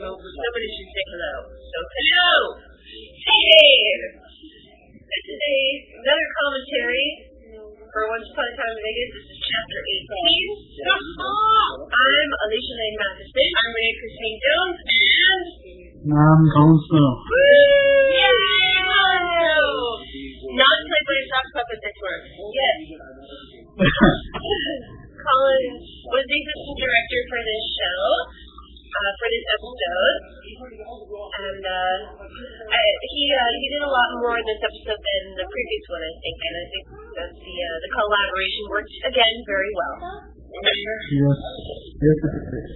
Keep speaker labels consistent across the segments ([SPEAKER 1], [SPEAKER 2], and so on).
[SPEAKER 1] Well, somebody should say hello. So, hello! Hey! This is a, another commentary for Once Upon a Time in Vegas. This is chapter 18. Uh-huh. I'm Alicia Laine Matheson. I'm Rene Christine Jones. And...
[SPEAKER 2] I'm Colin Snow.
[SPEAKER 1] Yay! Not played by a sock puppet this month. Yes. Colin was the assistant director for this show, uh, for this episode. And uh, I, he uh, he did a lot more in this episode than the previous one, I think. And I think that the uh, the collaboration worked again very well.
[SPEAKER 2] Yes. Yes, it is.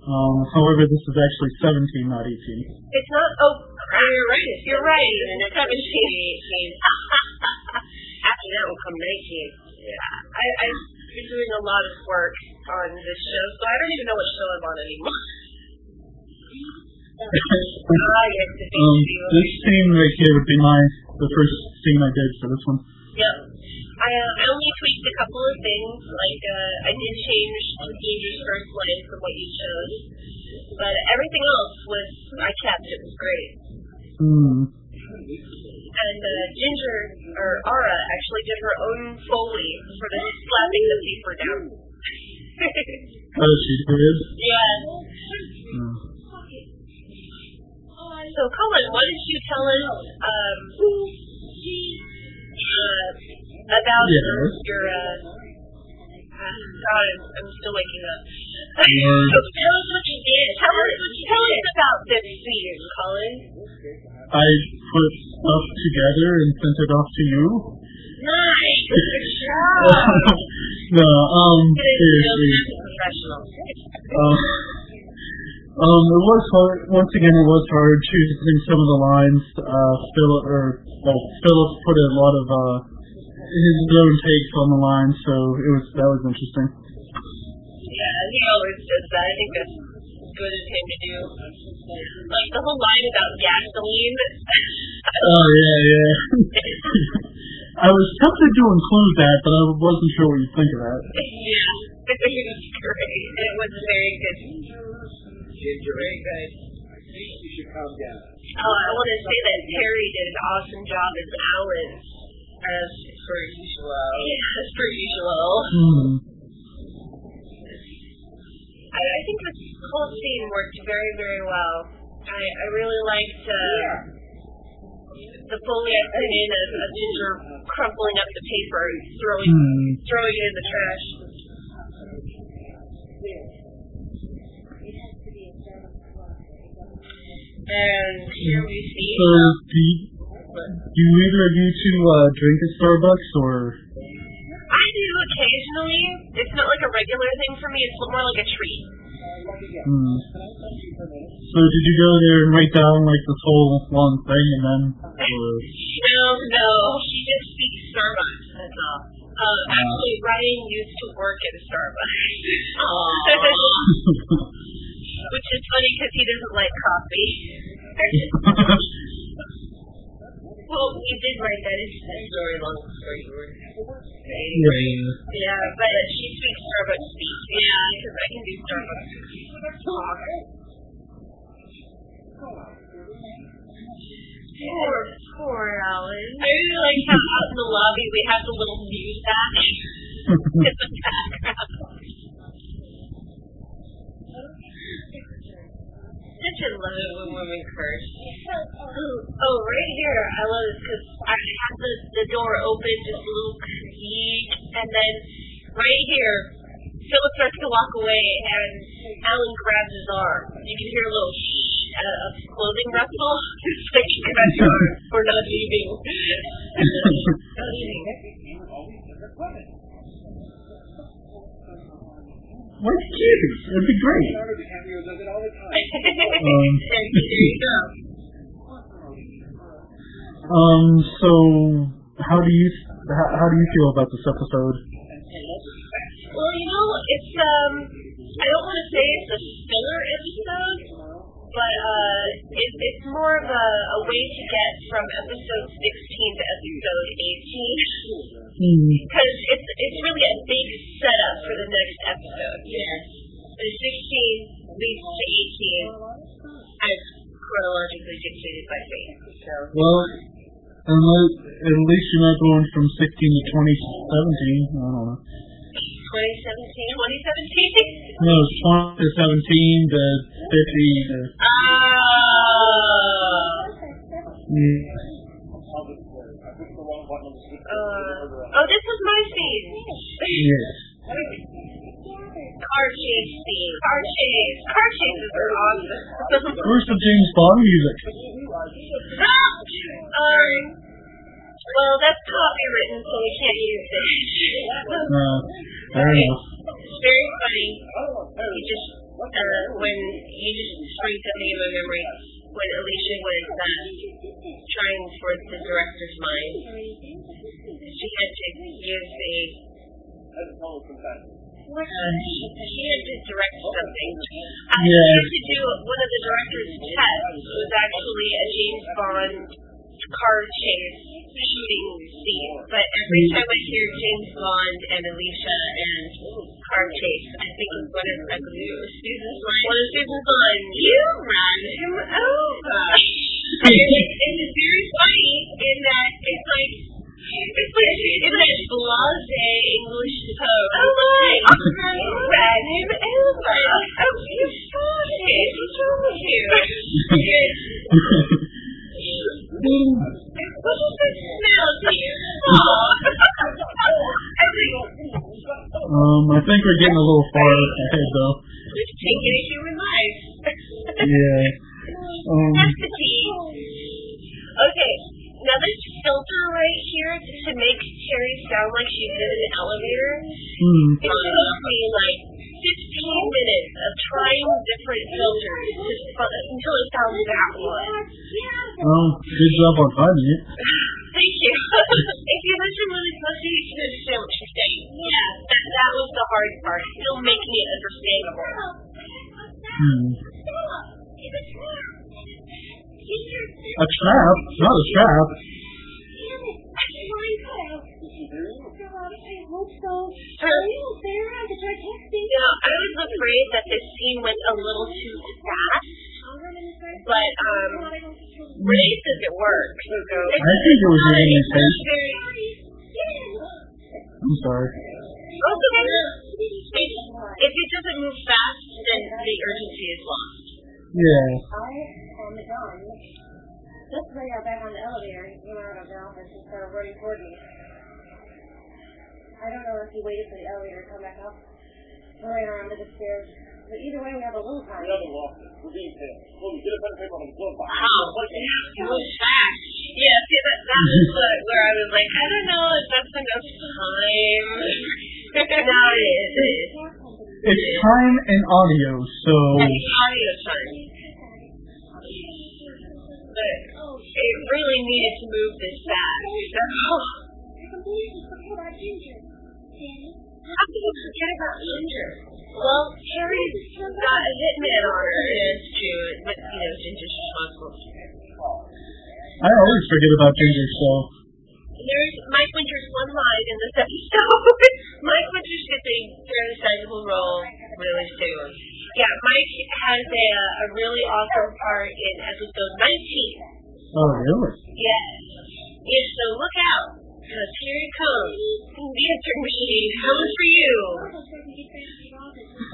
[SPEAKER 2] Um, however, this is actually 17, not 18.
[SPEAKER 1] It's not. Oh, you're right. You're right. It's 17.
[SPEAKER 3] After that will come 19.
[SPEAKER 1] I, I've been doing a lot of work on this show, so I don't even know what show I'm on anymore. ah, yes, the
[SPEAKER 2] Um, this scene right here would be my, the first scene I did for this one.
[SPEAKER 1] Yep. I, uh, I only tweaked a couple of things, like uh, I did change Ginger's first line from what you chose, but everything else was I kept. It was great.
[SPEAKER 2] Hmm.
[SPEAKER 1] And uh, Ginger or Ara actually did her own foley for the slapping the paper down.
[SPEAKER 2] Oh, she did?
[SPEAKER 1] yeah.
[SPEAKER 2] Hmm.
[SPEAKER 1] So, Colin, why don't you tell us um, uh, about
[SPEAKER 2] Yes.
[SPEAKER 1] your, uh, God, I'm, I'm still waking up. Tell us what you did. Tell us, what you tell us about this scene, Colin.
[SPEAKER 2] I put stuff together and sent it off to you.
[SPEAKER 1] Nice. Good job.
[SPEAKER 2] no, um, seriously. Um, um, it was hard. Once again, it was hard choosing some of the lines. Uh, Philip, or well, Philip put a lot of uh, his own takes on the line, so it was that was interesting.
[SPEAKER 1] Yeah, he always does that. I think that's good of him to do. Like the whole line about gasoline.
[SPEAKER 2] Oh yeah, yeah. I was tempted to include that, but I wasn't sure what you think of that.
[SPEAKER 1] yeah, it was great. It was very good.
[SPEAKER 4] Ginger Ale. I think you should calm down.
[SPEAKER 1] Oh, I want to say that Terry did an awesome job as Alan. As
[SPEAKER 3] Per usual.
[SPEAKER 1] yeah, as per usual.
[SPEAKER 2] Hmm.
[SPEAKER 1] I, I think this whole scene worked very, very well. I, I really liked uh, the foley I put in of, of Ginger crumpling up the paper and throwing
[SPEAKER 2] Hmm.
[SPEAKER 1] throwing it in the trash. And here we see.
[SPEAKER 2] So, do, either of you two uh, drink at Starbucks, or
[SPEAKER 1] I do occasionally. It's not like a regular thing for me. It's more like a treat.
[SPEAKER 2] hmm. so did you go there and write down like this whole long thing, and then, or
[SPEAKER 1] No, no. She just speaks Starbucks. That's all. Uh, actually, Ryan used to work at a Starbucks. Which is funny because he doesn't like coffee. well, you did write that into the story long story short.
[SPEAKER 2] yeah.
[SPEAKER 1] Yeah, but she speaks Starbucks speak. Yeah, because I can do Starbucks talk. Poor, poor Alan. I really like how out in the lobby we have the little music in the background. Such love it when women curse. Oh, oh, right here, I love this because I have the, the door open, just a little creak, and then right here, Philip starts to walk away, and Alan grabs his arm. You can hear a little shh uh, of clothing rustle. it's like he grabs your arm. We're not leaving. not leaving.
[SPEAKER 2] Let's. That'd be great. um, um, so, how do you how, how do you feel about this episode?
[SPEAKER 1] Well, you know, it's um, I don't want to say it's a filler episode, but uh, it, it's more of a, a way to get from episode six 19th episode 18.
[SPEAKER 2] Hmm.
[SPEAKER 1] Because mm. it's, it's really a big setup for the next episode.
[SPEAKER 3] Yeah.
[SPEAKER 1] The 16 leads to 18 as chronologically dictated by fate. So.
[SPEAKER 2] Well, unless, at least you're not going from 16 to 2017. I don't know.
[SPEAKER 1] 2017? 2017?
[SPEAKER 2] No, 20 to 17 to 50 to.
[SPEAKER 1] Oh.
[SPEAKER 2] Hmm.
[SPEAKER 1] Uh, oh, this was my scene.
[SPEAKER 2] Yes.
[SPEAKER 1] Car chase scene. Car chase. Car chases are awesome.
[SPEAKER 2] Where's the James Bond music?
[SPEAKER 1] um, well, that's copywritten, so we can't use it.
[SPEAKER 2] Uh, fair enough.
[SPEAKER 1] It's very funny. You just, uh, when you just spring something in my memory, when Alicia was uh, trying for the director's mind, had to use a. Uh, she, she had to direct something. Uh, She
[SPEAKER 2] Yeah.
[SPEAKER 1] had to do one of the director's tests was actually a James Bond car chase shooting scene. But every time I hear James Bond and Alicia and car chase, I think of one of I it Susan's line. One of Susan's line, you ran him over. and it's, it's very funny in that it's like it's like it's blase English tone. Oh my! You ran him over. Oh, you farted. What's wrong with you? What does it smell to you?
[SPEAKER 2] Um, I think we're getting a little far ahead though.
[SPEAKER 1] We've taken a human life.
[SPEAKER 2] Yeah. Um,
[SPEAKER 1] That's the tea. Okay, now this filter right here to make Terry sound like she's in an elevator,
[SPEAKER 2] hmm.
[SPEAKER 1] it took me like 15 minutes of trying different filters to, until it found that one.
[SPEAKER 2] Well, good job on finding it.
[SPEAKER 1] Thank you. if you listen really closely, you can understand what she's saying. Yeah, that, that was the hard part. Still making it understandable.
[SPEAKER 2] Hmm. A trap? Not a trap.
[SPEAKER 1] Afraid that this scene went a little too fast, but um, Ray says it works. So
[SPEAKER 2] I think it was really
[SPEAKER 1] it's
[SPEAKER 2] intense. I'm sorry.
[SPEAKER 1] Also, if, if it doesn't move fast, then the urgency is lost.
[SPEAKER 2] Yeah.
[SPEAKER 5] Just when I got back on the elevator, he came out of the office and started running toward me. I don't know if he waited for the elevator to come back up or ran around to the stairs. But either way, we have a little time.
[SPEAKER 1] We have Wow, it
[SPEAKER 4] We're being tailed. Well, we did a pen paper on the glove box.
[SPEAKER 1] Oh, that was fast. Yeah, see, that, that was what, where I was like, I don't know if that's enough time. now it is. It is.
[SPEAKER 2] It's time and audio, so
[SPEAKER 1] And audio time. But it really needed to move this fast. So, how could you forget about Ginger? Well, Harry's got a hitman on her, and it's true, but, you know, Ginger's responsible.
[SPEAKER 2] I always forget about Ginger. So
[SPEAKER 1] There's Mike Winter's one line in this episode. Mike Winter's gets a fairly sizable role really soon. Yeah, Mike has a, a really awesome part in episode 19.
[SPEAKER 2] oh really?
[SPEAKER 1] Yes. Yes, so look out. Because here it comes. The answering machine comes for you.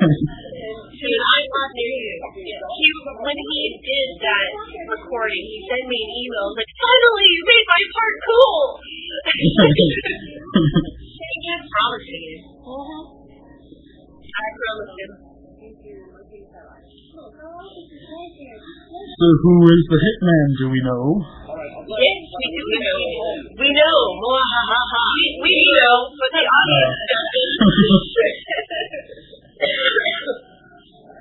[SPEAKER 1] An iPod near you. He, when he did that recording, he sent me an email like, finally, you made my part cool. he kept promising it. I promise him.
[SPEAKER 2] so who is the hitman? Do we know?
[SPEAKER 1] Yes, we do know. We know. Mwahaha. We, we know, but the audience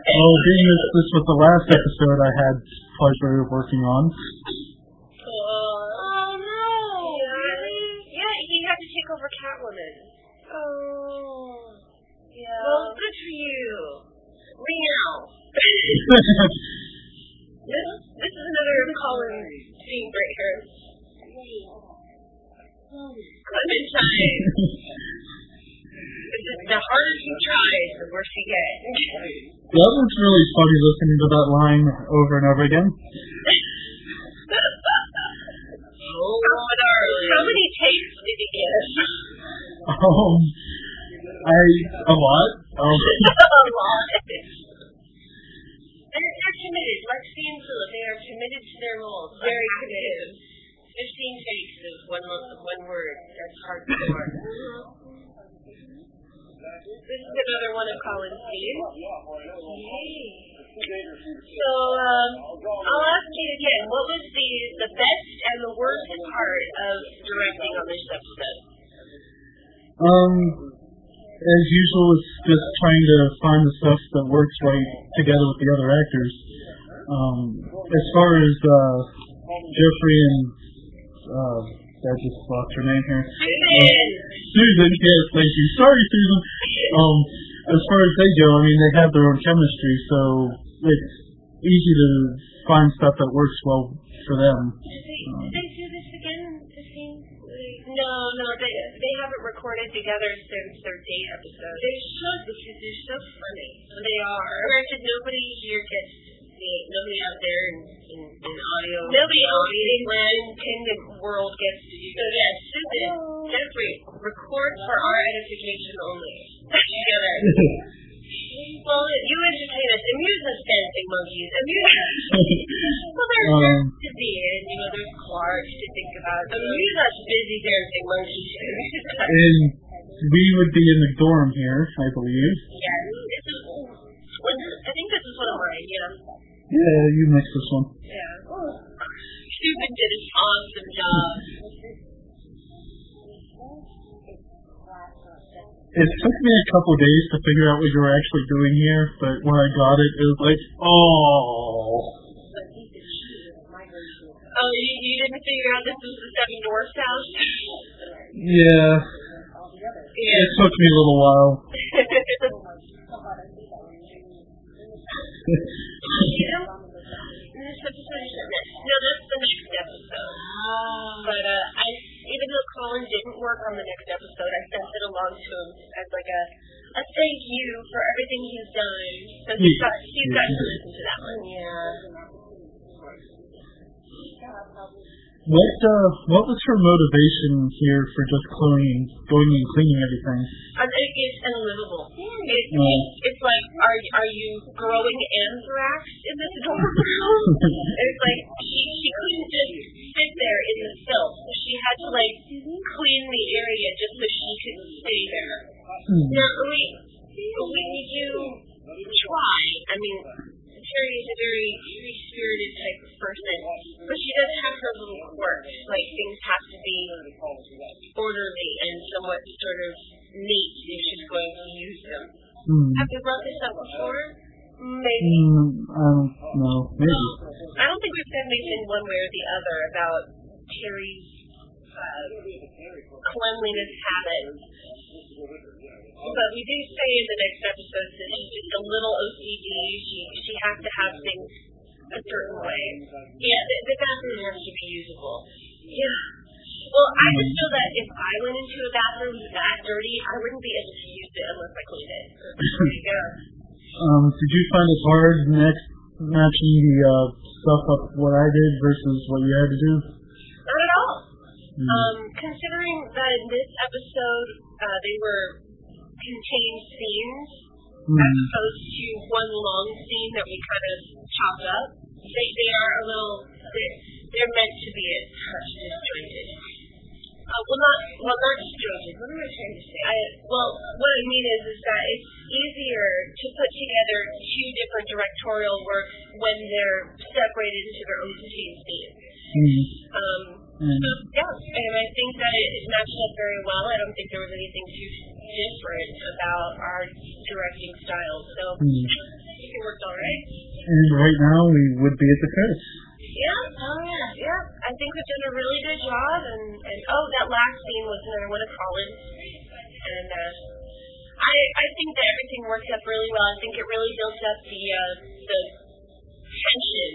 [SPEAKER 2] Oh, being this, this was the last episode I had pleasure of working on.
[SPEAKER 1] Oh no! Yeah, he had to take over Catwoman. Oh. Yeah. Well, good for you. Meow. the harder he tries, the worse he gets.
[SPEAKER 2] That was really funny listening to that line over and over again.
[SPEAKER 1] Commodore, how many takes did he get?
[SPEAKER 2] Um, I a lot. Um,
[SPEAKER 1] a lot. And they're committed. Lexi and Philip, they are committed to their roles. Very committed. Fifteen takes is one one word. That's hardcore. this is another one of Colin's. Yay. So, um, I'll ask you again, what was the the best and the worst part of directing on this episode?
[SPEAKER 2] um, as usual, it's just trying to find the stuff that works right together with the other actors. Um, as far as uh, Jeffrey and uh, I just lost her name here.
[SPEAKER 1] Susan!
[SPEAKER 2] Susan, yes, thank you. Sorry, Susan. Um, as far as they go, I mean, they have their own chemistry, so it's easy to find stuff that works well for them.
[SPEAKER 1] Did they, did they do this again, the scene? No, no, they they haven't recorded together since their date episode. They should because they're so funny. They are. Granted, nobody here gets the nobody out there in in, in audio. Nobody else in in, in the world gets to do this. So yes, Susan, Jeffrey, record for our edification only. Together. Well, you entertain us. Amuse us, dancing monkeys. Amuse us. well, there's
[SPEAKER 2] Um,
[SPEAKER 1] to be, and you know, there's Clark to think about. Amuse us, busy dancing monkeys.
[SPEAKER 2] And we would be in the dorm here, I believe.
[SPEAKER 1] yeah, this is. I think this is one of mine. Yeah.
[SPEAKER 2] Yeah, you mix this one.
[SPEAKER 1] Yeah. Oh, stupid did an awesome job.
[SPEAKER 2] It took me a couple days to figure out what you were actually doing here, but when I got it, it was like, oh.
[SPEAKER 1] Oh, you, you didn't figure out this was the Seven Dwarfs house?
[SPEAKER 2] Yeah,
[SPEAKER 1] yeah.
[SPEAKER 2] it took me a little while.
[SPEAKER 1] you know, this episode is next. No, that's the next episode. But uh, I, even though Colin didn't work on the next episode, I sent it along to him as like a a thank you for everything he's done. So he's got he's got to listen
[SPEAKER 2] What uh, what was her motivation here for just cleaning, going and cleaning everything?
[SPEAKER 1] I think it's unlivable. It's,
[SPEAKER 2] Yeah.
[SPEAKER 1] it's like, are are you growing anthrax in this dorm room? it's like I
[SPEAKER 2] don't know. Maybe.
[SPEAKER 1] I don't think we've said anything one way or the other about Terry's uh, cleanliness habits. But we do say in the next episode that she's just a little OCD. She she has to have things a certain way. Yeah, the, the bathroom has to be usable. Yeah. Well, I just feel that if I went into a bathroom that dirty, I wouldn't be able to use it unless I cleaned it. There you go.
[SPEAKER 2] Um, did you find it hard next matching the uh, stuff up what I did versus what you had to do?
[SPEAKER 1] Not at all.
[SPEAKER 2] Hmm.
[SPEAKER 1] Um, considering that in this episode uh, they were contained scenes as
[SPEAKER 2] Hmm.
[SPEAKER 1] opposed to one long scene that we kind of chopped up, they they are a little they're, they're meant to be a touch disjointed. Uh, well, not well, not disjointed. What am I trying to say? I well, what I mean is is that it's easier to put together two different directorial works when they're separated into their own contained scenes.
[SPEAKER 2] Hmm.
[SPEAKER 1] Um,
[SPEAKER 2] Hmm.
[SPEAKER 1] so, yeah, and I think that it, it matched up very well. I don't think there was anything too different about our directing styles. So
[SPEAKER 2] Hmm.
[SPEAKER 1] It worked all right.
[SPEAKER 2] And right now we would be at the coast.
[SPEAKER 1] Yeah, oh yeah, yeah. I think we've done a really good job. And, and oh, that last scene was another one of Colin's. And uh, think that everything worked up really well. I think it really built up the uh, the tension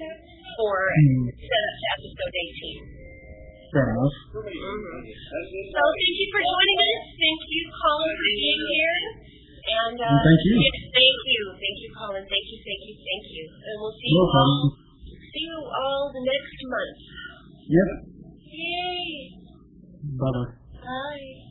[SPEAKER 1] for
[SPEAKER 2] Hmm.
[SPEAKER 1] setup to episode 18.
[SPEAKER 2] Fair enough.
[SPEAKER 1] So thank you for joining us. Thank you, Colin, for being here. uh,
[SPEAKER 2] And thank you.
[SPEAKER 1] Thank you. Thank you, Colin. Thank you, thank you, thank you. And we'll see
[SPEAKER 2] No
[SPEAKER 1] you all see you all the next month.
[SPEAKER 2] Yep.
[SPEAKER 1] Yay!
[SPEAKER 2] Bye bye.